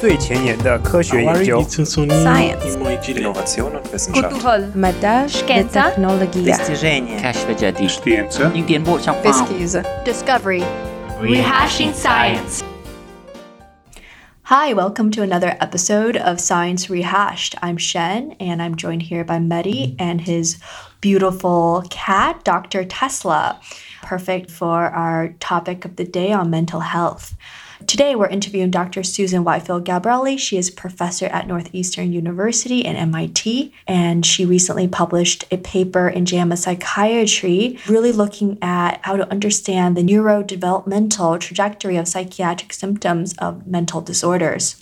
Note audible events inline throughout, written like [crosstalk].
最前沿的科学研究。 Science. Innovation und Wissenschaft. Kulturell. مدى Шкенца. التكنولوجيا достижения, كشف جديد Scienza. 一点步上 Pesquisa. Discovery. Rehashing Science. Hi, welcome to another episode of Science Rehashed. I'm Shen, and I'm joined here by Mehdi and his beautiful cat, Dr. Tesla. Perfect for our topic of the day on mental health. Today, we're interviewing Dr. Susan Whitefield Gabrieli. She is a professor at Northeastern University and MIT, and she recently published a paper in JAMA Psychiatry, really looking at how to understand the neurodevelopmental trajectory of psychiatric symptoms of mental disorders.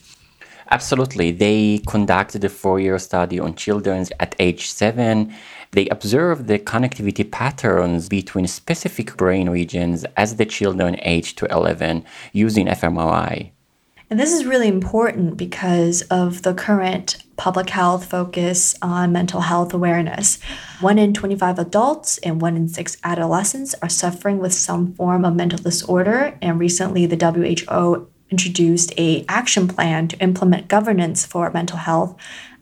Absolutely. They conducted a four year study on children at age seven. They observed the connectivity patterns between specific brain regions as the children aged to 11 using fMRI. And this is really important because of the current public health focus on mental health awareness. One in 25 adults and one in six adolescents are suffering with some form of mental disorder. And recently, the WHO introduced a action plan to implement governance for mental health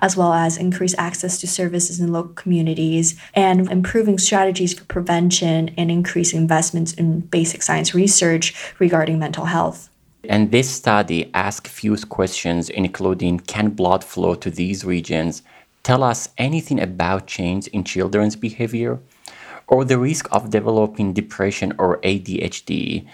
as well as increase access to services in local communities and improving strategies for prevention and increase investments in basic science research regarding mental health. And this study asked few questions, including can blood flow to these regions tell us anything about change in children's behavior? Or the risk of developing depression or ADHD,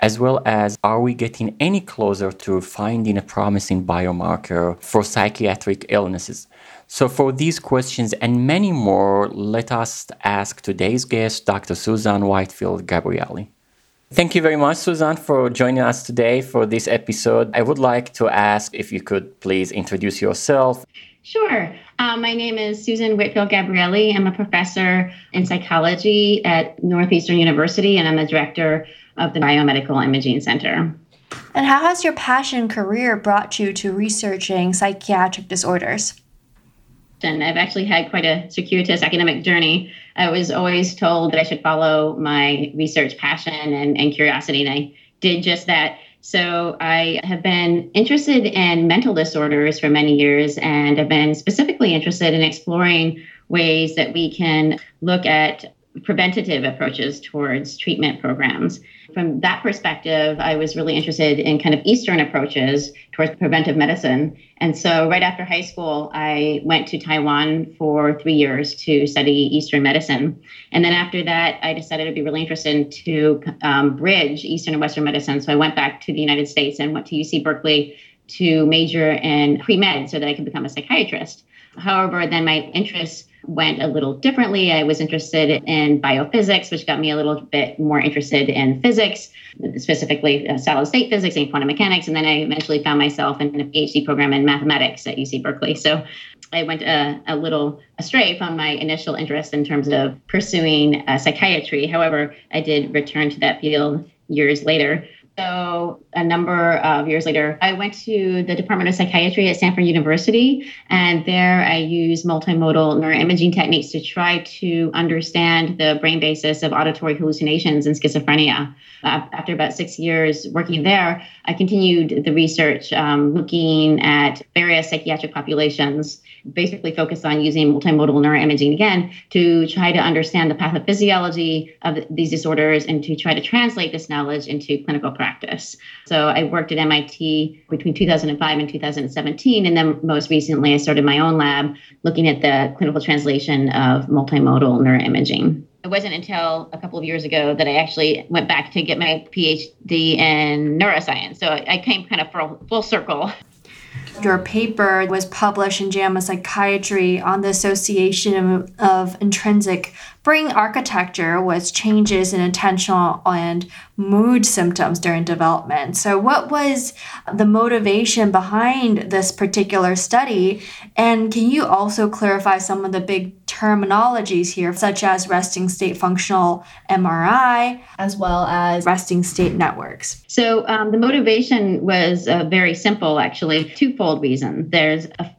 as well as are we getting any closer to finding a promising biomarker for psychiatric illnesses? So, for these questions and many more, let us ask today's guest, Dr. Susan Whitefield Gabrieli. Thank you very much, Susan, for joining us today for this episode. I would like to ask if you could please introduce yourself. Sure. Um, my name is Susan Whitfield Gabrieli. I'm a professor in psychology at Northeastern University, and I'm the director of the Biomedical Imaging Center. And how has your passion career brought you to researching psychiatric disorders? And I've actually had quite a circuitous academic journey. I was always told that I should follow my research passion and, and curiosity, and I did just that. So I have been interested in mental disorders for many years and have been specifically interested in exploring ways that we can look at preventative approaches towards treatment programs. From that perspective, I was really interested in kind of Eastern approaches towards preventive medicine. And so, right after high school, I went to Taiwan for three years to study Eastern medicine. And then after that, I decided I'd be really interested to um, bridge Eastern and Western medicine. So, I went back to the United States and went to UC Berkeley to major in pre med so that I could become a psychiatrist. However, then my interests went a little differently. I was interested in biophysics, which got me a little bit more interested in physics, specifically uh, solid state physics and quantum mechanics. And then I eventually found myself in a PhD program in mathematics at UC Berkeley. So I went a, a little astray from my initial interest in terms of pursuing uh, psychiatry. However, I did return to that field years later. So, a number of years later, I went to the Department of Psychiatry at Stanford University, and there I used multimodal neuroimaging techniques to try to understand the brain basis of auditory hallucinations and schizophrenia. After about six years working there, I continued the research um, looking at various psychiatric populations, basically focused on using multimodal neuroimaging again to try to understand the pathophysiology of these disorders and to try to translate this knowledge into clinical practice. So I worked at MIT between 2005 and 2017, and then most recently I started my own lab looking at the clinical translation of multimodal neuroimaging. It wasn't until a couple of years ago that I actually went back to get my PhD in neuroscience. So I came kind of full, full circle. Your paper was published in JAMA Psychiatry on the association of, of intrinsic brain architecture with changes in attentional and mood symptoms during development. So, what was the motivation behind this particular study? And can you also clarify some of the big terminologies here, such as resting state functional MRI, as well as resting state networks? So, um, the motivation was uh, very simple, actually, twofold reason. There's a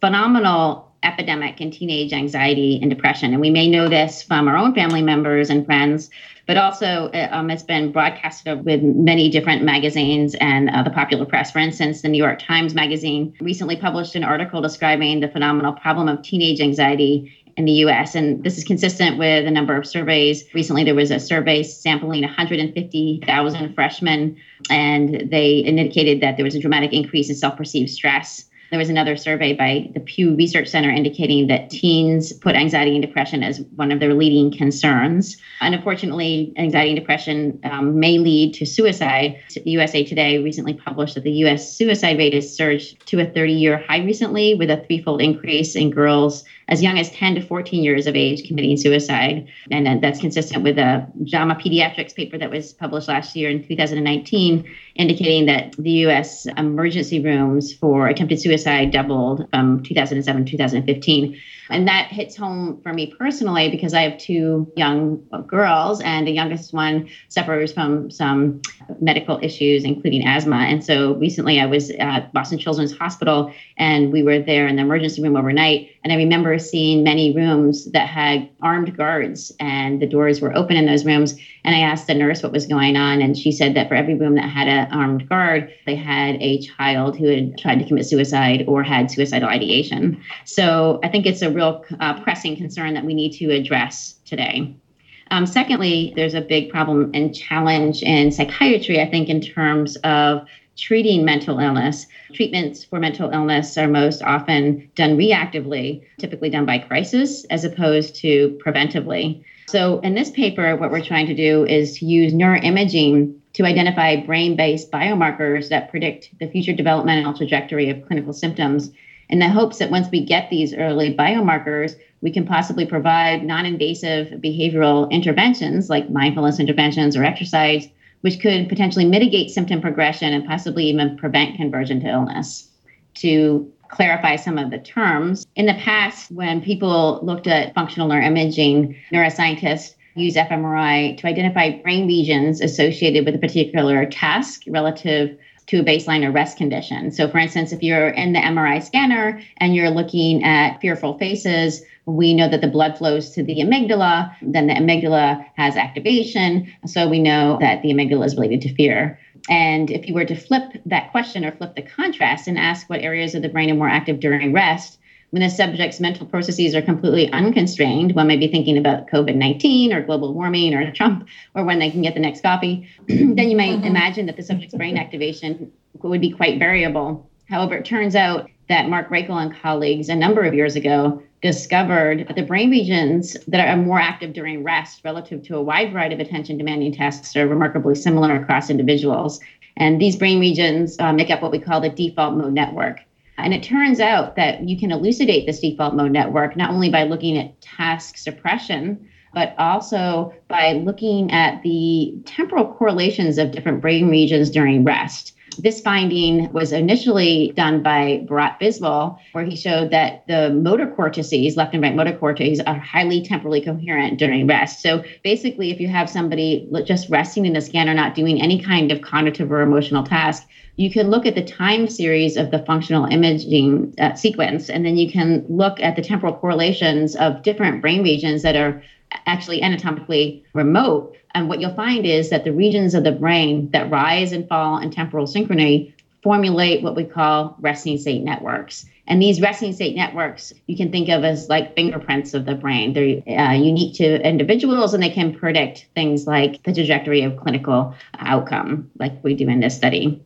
phenomenal epidemic in teenage anxiety and depression. And we may know this from our own family members and friends, but also uh, um, it's been broadcasted with many different magazines and uh, the popular press. For instance, the New York Times Magazine recently published an article describing the phenomenal problem of teenage anxiety in the US. And this is consistent with a number of surveys. Recently, there was a survey sampling 150,000 freshmen, and they indicated that there was a dramatic increase in self perceived stress there was another survey by the Pew Research Center indicating that teens put anxiety and depression as one of their leading concerns. And unfortunately, anxiety and depression um, may lead to suicide. USA Today recently published that the US suicide rate has surged to a 30 year high recently, with a threefold increase in girls as young as 10 to 14 years of age committing suicide. And that's consistent with a JAMA Pediatrics paper that was published last year in 2019, indicating that the US emergency rooms for attempted suicide doubled from 2007 to 2015. And that hits home for me personally because I have two young girls, and the youngest one suffers from some medical issues, including asthma. And so recently I was at Boston Children's Hospital, and we were there in the emergency room overnight. And I remember seeing many rooms that had armed guards, and the doors were open in those rooms. And I asked the nurse what was going on, and she said that for every room that had an armed guard, they had a child who had tried to commit suicide or had suicidal ideation. So I think it's a real uh, pressing concern that we need to address today. Um, secondly, there's a big problem and challenge in psychiatry, I think, in terms of treating mental illness. Treatments for mental illness are most often done reactively, typically done by crisis, as opposed to preventively. So, in this paper, what we're trying to do is to use neuroimaging to identify brain based biomarkers that predict the future developmental trajectory of clinical symptoms in the hopes that once we get these early biomarkers, we can possibly provide non invasive behavioral interventions like mindfulness interventions or exercise, which could potentially mitigate symptom progression and possibly even prevent conversion to illness. To clarify some of the terms, in the past, when people looked at functional neuroimaging, neuroscientists use fMRI to identify brain regions associated with a particular task relative to a baseline arrest condition. So, for instance, if you're in the MRI scanner and you're looking at fearful faces, we know that the blood flows to the amygdala, then the amygdala has activation. So, we know that the amygdala is related to fear. And if you were to flip that question or flip the contrast and ask what areas of the brain are more active during rest, when the subject's mental processes are completely unconstrained, one may be thinking about COVID 19 or global warming or Trump or when they can get the next coffee, [clears throat] then you might mm-hmm. imagine that the subject's brain activation would be quite variable. However, it turns out that Mark Raichle and colleagues a number of years ago discovered that the brain regions that are more active during rest relative to a wide variety of attention demanding tasks are remarkably similar across individuals. And these brain regions uh, make up what we call the default mode network. And it turns out that you can elucidate this default mode network not only by looking at task suppression, but also by looking at the temporal correlations of different brain regions during rest. This finding was initially done by Bharat Biswal, where he showed that the motor cortices, left and right motor cortices, are highly temporally coherent during rest. So basically, if you have somebody just resting in a scanner, not doing any kind of cognitive or emotional task, you can look at the time series of the functional imaging uh, sequence, and then you can look at the temporal correlations of different brain regions that are actually anatomically remote. And what you'll find is that the regions of the brain that rise and fall in temporal synchrony formulate what we call resting state networks. And these resting state networks you can think of as like fingerprints of the brain. They're uh, unique to individuals and they can predict things like the trajectory of clinical outcome, like we do in this study.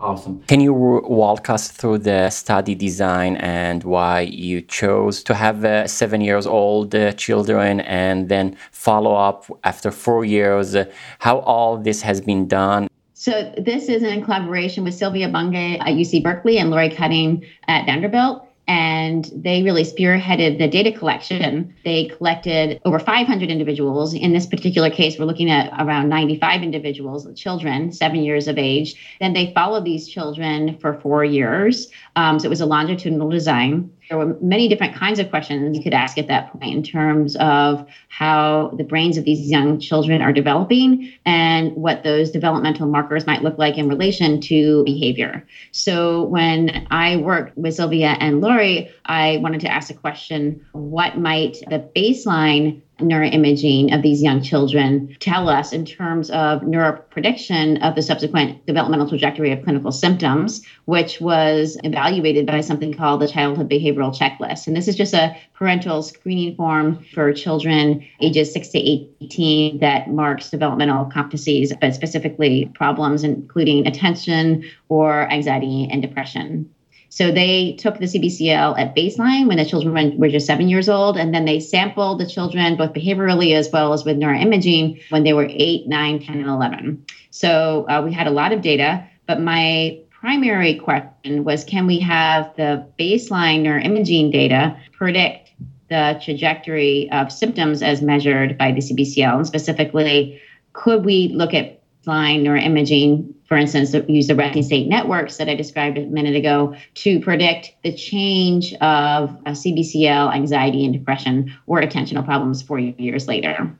Awesome. Can you walk us through the study design and why you chose to have uh, seven years old uh, children and then follow up after four years? Uh, how all this has been done? So, this is in collaboration with Silvia Bunge at UC Berkeley and Laurie Cutting at Vanderbilt and they really spearheaded the data collection. They collected over 500 individuals. In this particular case, we're looking at around 95 individuals, children, seven years of age. Then they followed these children for four years. Um, so it was a longitudinal design. There were many different kinds of questions you could ask at that point in terms of how the brains of these young children are developing and what those developmental markers might look like in relation to behavior. So when I worked with Silvia and Laurie, I wanted to ask the question what might the baseline neuroimaging of these young children tell us in terms of neuroprediction of the subsequent developmental trajectory of clinical symptoms, which was evaluated by something called the Childhood Behavioral Checklist. And this is just a parental screening form for children ages 6 to 18 that marks developmental competencies, but specifically problems including attention or anxiety and depression. So they took the CBCL at baseline when the children were just seven years old, and then they sampled the children both behaviorally as well as with neuroimaging when they were eight, nine, 10, and 11. So uh, we had a lot of data, but my primary question was can we have the baseline neuroimaging data predict the trajectory of symptoms as measured by the CBCL? And specifically, could we look at baseline neuroimaging for instance, use the resting state networks that I described a minute ago to predict the change of uh, CBCL, anxiety, and depression or attentional problems four years later.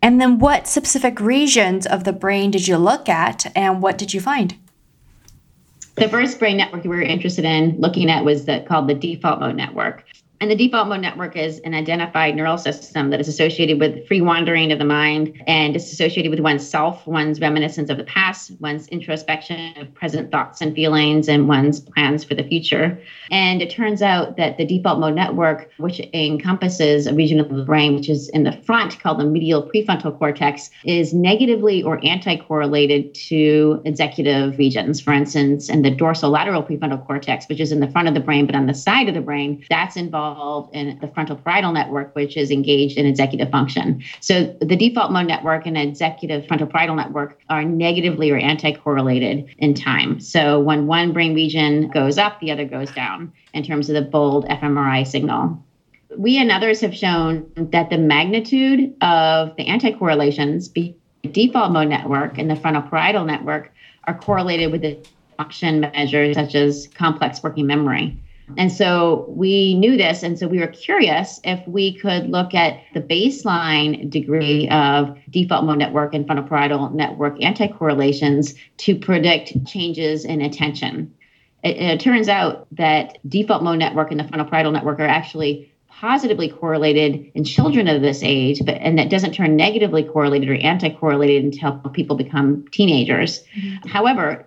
And then, what specific regions of the brain did you look at, and what did you find? The first brain network we were interested in looking at was the, called the default mode network. And the default mode network is an identified neural system that is associated with free wandering of the mind and is associated with one's self, one's reminiscence of the past, one's introspection of present thoughts and feelings, and one's plans for the future. And it turns out that the default mode network, which encompasses a region of the brain which is in the front called the medial prefrontal cortex, is negatively or anti correlated to executive regions. For instance, in the dorsolateral prefrontal cortex, which is in the front of the brain but on the side of the brain, that's involved involved in the frontal parietal network, which is engaged in executive function. So the default mode network and executive frontal parietal network are negatively or anti correlated in time. So when one brain region goes up, the other goes down in terms of the BOLD fMRI signal. We and others have shown that the magnitude of the anti correlations, the default mode network and the frontal parietal network, are correlated with the function measures such as complex working memory. And so we knew this. And so we were curious if we could look at the baseline degree of default mode network and frontal parietal network anti-correlations to predict changes in attention. It, it turns out that default mode network and the frontal parietal network are actually positively correlated in children of this age, but and that doesn't turn negatively correlated or anti-correlated until people become teenagers. Mm-hmm. However,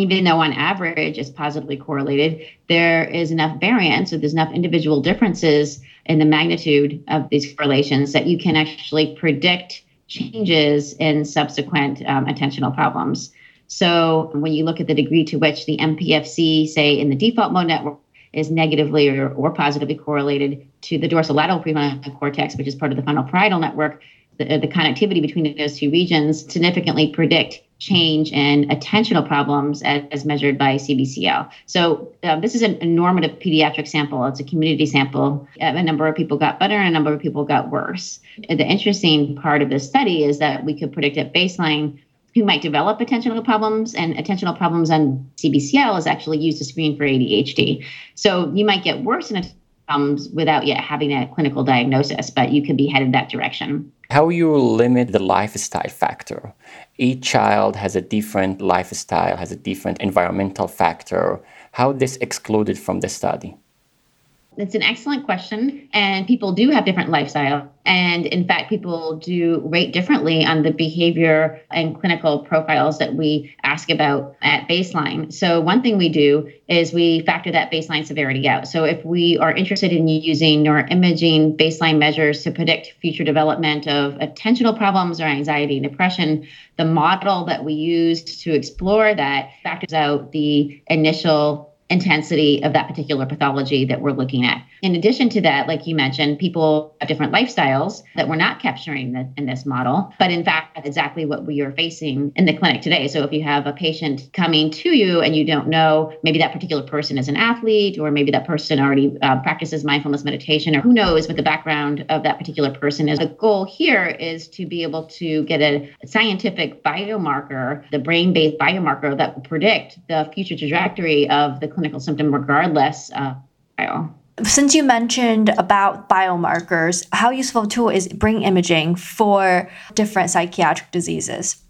even though on average it's positively correlated, there is enough variance, so there's enough individual differences in the magnitude of these correlations that you can actually predict changes in subsequent um, attentional problems. So when you look at the degree to which the MPFC, say in the default mode network, is negatively or, or positively correlated to the dorsolateral prefrontal cortex, which is part of the frontal parietal network, the, the connectivity between those two regions significantly predict change in attentional problems as, as measured by CBCL. So uh, this is a, a, normative pediatric sample. It's a community sample. Uh, a number of people got better and a number of people got worse. The interesting part of this study is that we could predict at baseline who might develop attentional problems and attentional problems on CBCL is actually used to screen for ADHD. So you might get worse in problems without yet having a clinical diagnosis, but you could be headed that direction. How you limit the lifestyle factor? Each child has a different lifestyle, has a different environmental factor. How this excluded from the study? It's an excellent question. And people do have different lifestyle. And in fact, people do rate differently on the behavior and clinical profiles that we ask about at baseline. So, one thing we do is we factor that baseline severity out. So, if we are interested in using neuroimaging baseline measures to predict future development of attentional problems or anxiety and depression, the model that we use to explore that factors out the initial intensity of that particular pathology that we're looking at. In addition to that, like you mentioned, people have different lifestyles that we're not capturing the, in this model, but in fact, that's exactly what we are facing in the clinic today. So if you have a patient coming to you and you don't know, maybe that particular person is an athlete, or maybe that person already uh, practices mindfulness meditation, or who knows what the background of that particular person is. The goal here is to be able to get a scientific biomarker, the brain based biomarker that will predict the future trajectory of the clinical symptom regardless of Since you mentioned about biomarkers, how useful a tool is brain imaging for different psychiatric diseases?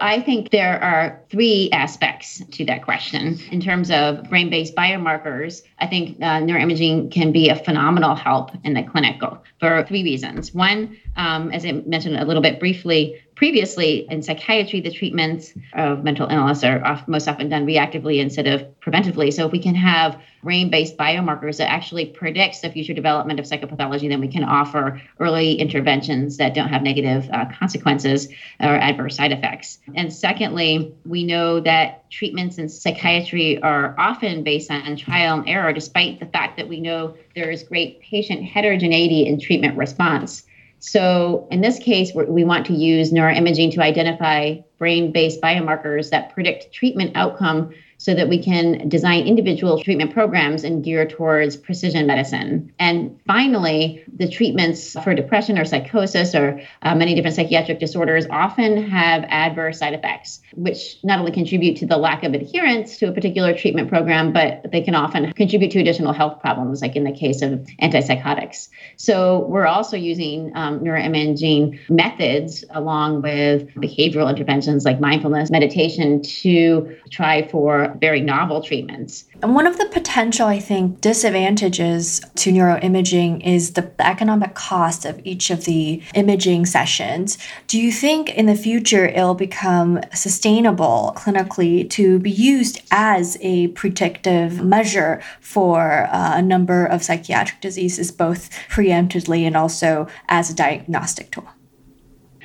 I think there are three aspects to that question. In terms of brain based biomarkers, I think uh, neuroimaging can be a phenomenal help in the clinical for three reasons. One, um, as I mentioned a little bit briefly, previously in psychiatry, the treatments of mental illness are most often done reactively instead of preventively. So if we can have brain-based biomarkers that actually predicts the future development of psychopathology, then we can offer early interventions that don't have negative uh, consequences or adverse side effects. And secondly, we know that treatments in psychiatry are often based on trial and error, despite the fact that we know there is great patient heterogeneity in treatment response. So in this case, we want to use neuroimaging to identify brain-based biomarkers that predict treatment outcome so that we can design individual treatment programs and gear towards precision medicine. And finally, the treatments for depression or psychosis or uh, many different psychiatric disorders often have adverse side effects, which not only contribute to the lack of adherence to a particular treatment program, but they can often contribute to additional health problems, like in the case of antipsychotics. So we're also using um, neuroimaging methods along with behavioral interventions like mindfulness, meditation to try for very novel treatments. And one of the potential, I think, disadvantages to neuroimaging is the economic cost of each of the imaging sessions. Do you think in the future it'll become sustainable clinically to be used as a predictive measure for uh, a number of psychiatric diseases, both preemptively and also as a diagnostic tool?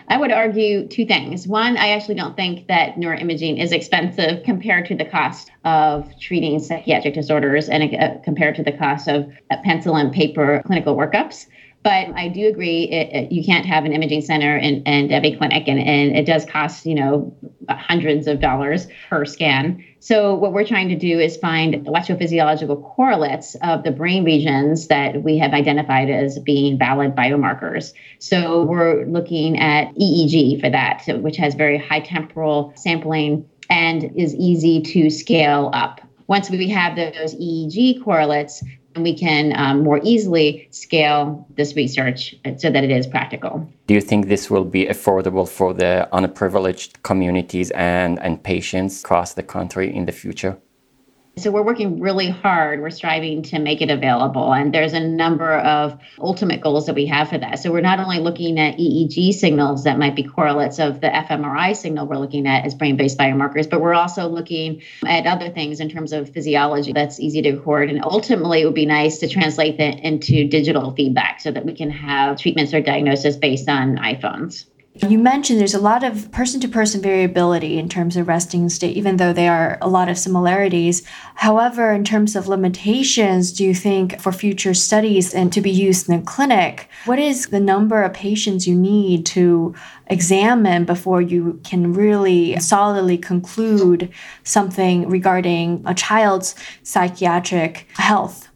I would argue two things. One, I actually don't think that neuroimaging is expensive compared to the cost of treating psychiatric disorders and uh, compared to the cost of uh, pencil and paper clinical workups. But I do agree, it, it, you can't have an imaging center and, and every clinic, and, and it does cost, you know, hundreds of dollars per scan. So what we're trying to do is find electrophysiological correlates of the brain regions that we have identified as being valid biomarkers. So we're looking at EEG for that, which has very high temporal sampling and is easy to scale up. Once we have those EEG correlates, we can um, more easily scale this research so that it is practical. Do you think this will be affordable for the underprivileged communities and, and patients across the country in the future? So we're working really hard. We're striving to make it available. And there's a number of ultimate goals that we have for that. So we're not only looking at EEG signals that might be correlates of the fMRI signal we're looking at as brain based biomarkers, but we're also looking at other things in terms of physiology that's easy to record. And ultimately, it would be nice to translate that into digital feedback so that we can have treatments or diagnosis based on iPhones. You mentioned there's a lot of person to person variability in terms of resting state, even though there are a lot of similarities. However, in terms of limitations, do you think for future studies and to be used in the clinic, what is the number of patients you need to examine before you can really solidly conclude something regarding a child's psychiatric health?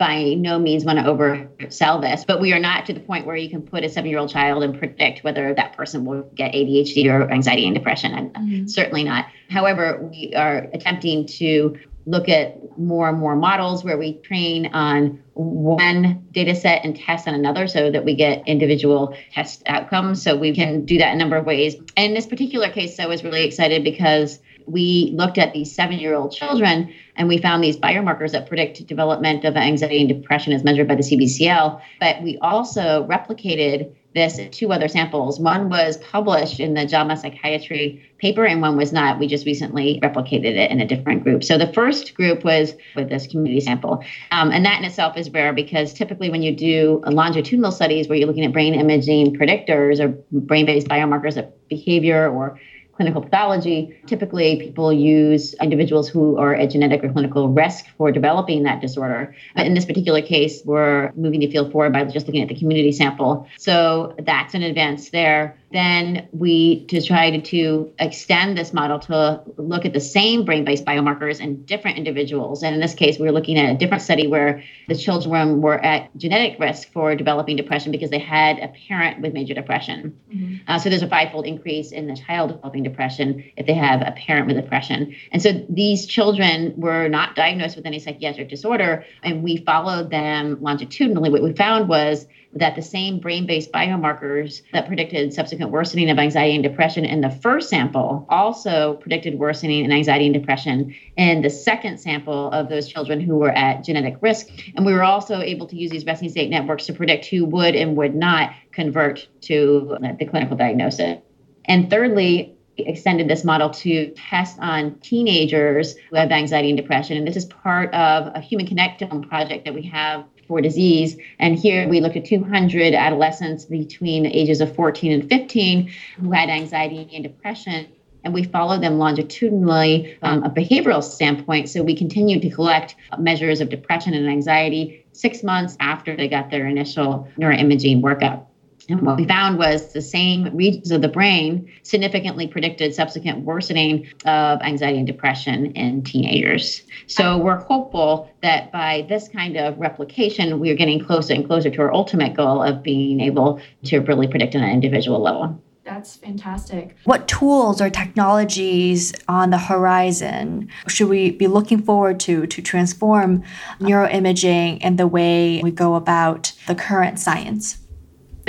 By no means want to oversell this, but we are not to the point where you can put a seven year old child and predict whether that person will get ADHD or anxiety and depression. And mm-hmm. certainly not. However, we are attempting to look at more and more models where we train on one data set and test on another so that we get individual test outcomes. So we can do that a number of ways. And in this particular case, I was really excited because we looked at these seven year old children and we found these biomarkers that predict development of anxiety and depression as measured by the CBCL. But we also replicated this in two other samples. One was published in the JAMA Psychiatry paper, and one was not. We just recently replicated it in a different group. So the first group was with this community sample. Um, and that in itself is rare because typically when you do longitudinal studies where you're looking at brain imaging predictors or brain based biomarkers of behavior or clinical pathology, typically people use individuals who are at genetic or clinical risk for developing that disorder. But in this particular case, we're moving the field forward by just looking at the community sample. So that's an advance there. Then we to try to, to extend this model to look at the same brain-based biomarkers in different individuals. And in this case, we were looking at a different study where the children were at genetic risk for developing depression because they had a parent with major depression. Mm-hmm. Uh, so there's a fivefold increase in the child developing depression if they have a parent with depression. And so these children were not diagnosed with any psychiatric disorder, and we followed them longitudinally. What we found was that the same brain based biomarkers that predicted subsequent worsening of anxiety and depression in the first sample also predicted worsening in anxiety and depression in the second sample of those children who were at genetic risk. And we were also able to use these resting state networks to predict who would and would not convert to the clinical diagnosis. And thirdly, extended this model to test on teenagers who have anxiety and depression. And this is part of a human connectome project that we have for disease. And here we looked at 200 adolescents between ages of 14 and 15 who had anxiety and depression. And we followed them longitudinally from a behavioral standpoint. So we continued to collect measures of depression and anxiety six months after they got their initial neuroimaging workup. And what we found was the same regions of the brain significantly predicted subsequent worsening of anxiety and depression in teenagers. So we're hopeful that by this kind of replication, we are getting closer and closer to our ultimate goal of being able to really predict on an individual level. That's fantastic. What tools or technologies on the horizon should we be looking forward to to transform neuroimaging and the way we go about the current science?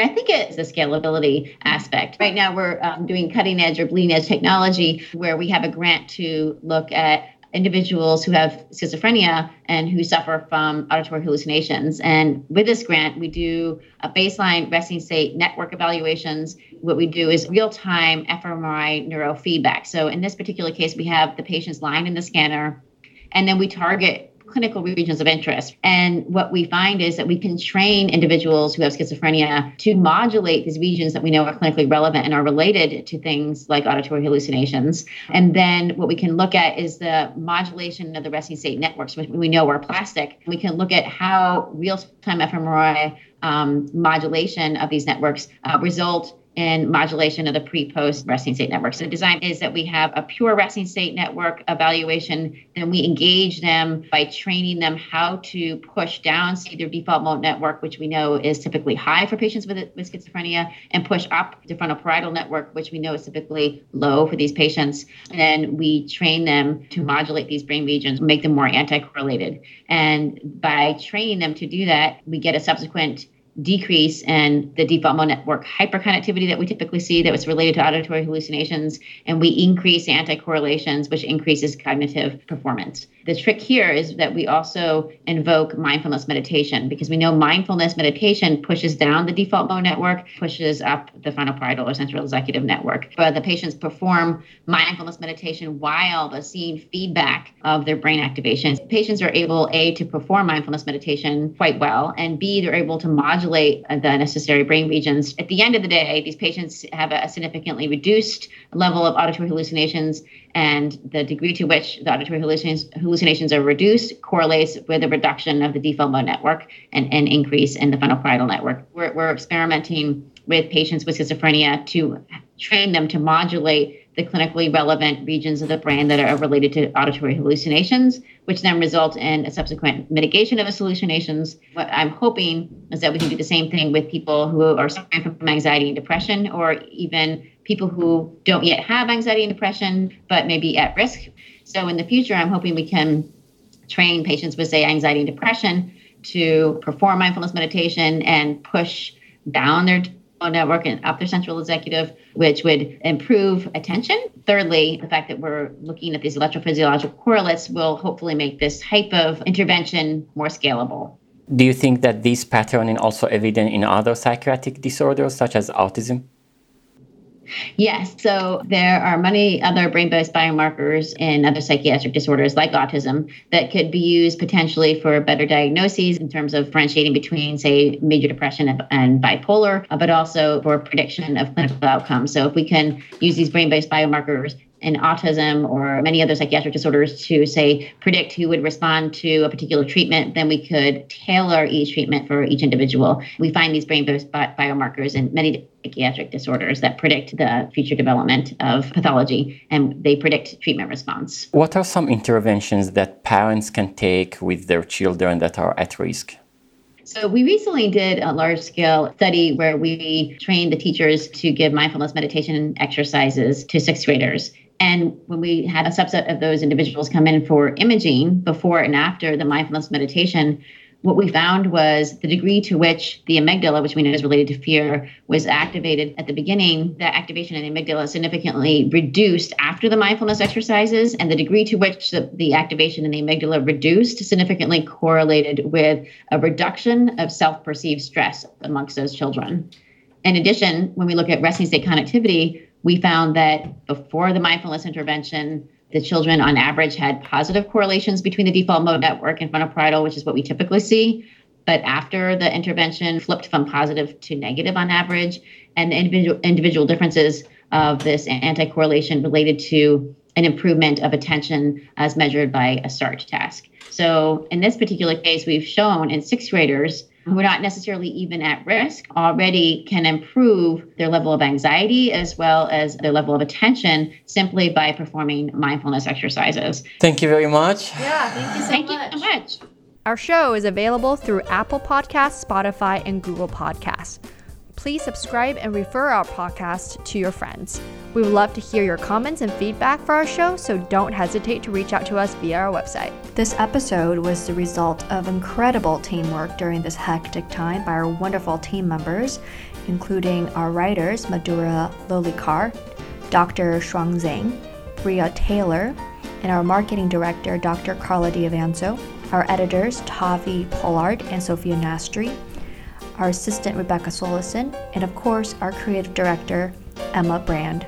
I think it's the scalability aspect. Right now, we're um, doing cutting edge or bleeding edge technology where we have a grant to look at individuals who have schizophrenia and who suffer from auditory hallucinations. And with this grant, we do a baseline resting state network evaluations. What we do is real time fMRI neurofeedback. So in this particular case, we have the patients lying in the scanner, and then we target clinical regions of interest. And what we find is that we can train individuals who have schizophrenia to modulate these regions that we know are clinically relevant and are related to things like auditory hallucinations. And then what we can look at is the modulation of the resting state networks, which we know are plastic. We can look at how real time fMRI um, modulation of these networks uh, result in modulation of the pre-post resting state network. So the design is that we have a pure resting state network evaluation, then we engage them by training them how to push down see their default mode network, which we know is typically high for patients with, with schizophrenia, and push up the frontal parietal network, which we know is typically low for these patients. And then we train them to modulate these brain regions, make them more anti-correlated. And by training them to do that, we get a subsequent decrease in the default mode network hyperconnectivity that we typically see that was related to auditory hallucinations, and we increase anti-correlations, which increases cognitive performance. The trick here is that we also invoke mindfulness meditation because we know mindfulness meditation pushes down the default mode network, pushes up the frontal parietal or central executive network. But the patients perform mindfulness meditation while they're seeing feedback of their brain activation. Patients are able, A, to perform mindfulness meditation quite well, and B, they're able to modulate the necessary brain regions. At the end of the day, these patients have a significantly reduced level of auditory hallucinations and the degree to which the auditory hallucinations, hallucinations are reduced correlates with a reduction of the default mode network and an increase in the frontal parietal network. We're, we're experimenting with patients with schizophrenia to train them to modulate the clinically relevant regions of the brain that are related to auditory hallucinations, which then result in a subsequent mitigation of those hallucinations. What I'm hoping is that we can do the same thing with people who are suffering from anxiety and depression, or even people who don't yet have anxiety and depression, but may be at risk. So in the future, I'm hoping we can train patients with, say, anxiety and depression to perform mindfulness meditation and push down their network and up their central executive, which would improve attention. Thirdly, the fact that we're looking at these electrophysiological correlates will hopefully make this type of intervention more scalable. Do you think that this pattern is also evident in other psychiatric disorders such as autism? Yes. So there are many other brain based biomarkers in other psychiatric disorders like autism that could be used potentially for better diagnoses in terms of differentiating between, say, major depression and, and bipolar, uh, but also for prediction of clinical outcomes. So if we can use these brain based biomarkers in autism or many other psychiatric disorders to say predict who would respond to a particular treatment, then we could tailor each treatment for each individual. We find these brain-based biomarkers in many psychiatric disorders that predict the future development of pathology and they predict treatment response. What are some interventions that parents can take with their children that are at risk? So, we recently did a large scale study where we trained the teachers to give mindfulness meditation exercises to sixth graders. And when we had a subset of those individuals come in for imaging before and after the mindfulness meditation, what we found was the degree to which the amygdala, which we know is related to fear, was activated at the beginning. That activation in the amygdala significantly reduced after the mindfulness exercises, and the degree to which the, the activation in the amygdala reduced significantly correlated with a reduction of self perceived stress amongst those children. In addition, when we look at resting state connectivity, we found that before the mindfulness intervention, the children on average had positive correlations between the default mode network and frontoparietal, which is what we typically see. But after the intervention flipped from positive to negative on average, and individual, individual differences of this anti-correlation related to an improvement of attention as measured by a SART task. So in this particular case, we've shown in sixth graders who are not necessarily even at risk already can improve their level of anxiety as well as their level of attention simply by performing mindfulness exercises. Thank you very much. Yeah, thank you so Thank much. you so much. Our show is available through Apple Podcasts, Spotify, and Google Podcasts. Please subscribe and refer our podcast to your friends. We would love to hear your comments and feedback for our show, so don't hesitate to reach out to us via our website. This episode was the result of incredible teamwork during this hectic time by our wonderful team members, including our writers, Madura Lolikar, Dr. Shuang Zhang, Bria Taylor, and our marketing director, Dr. Carla Diavanzo, our editors, Tavi Pollard and Sophia Nastri, our assistant, Rebecca Solison, and of course, our creative director, Emma Brand.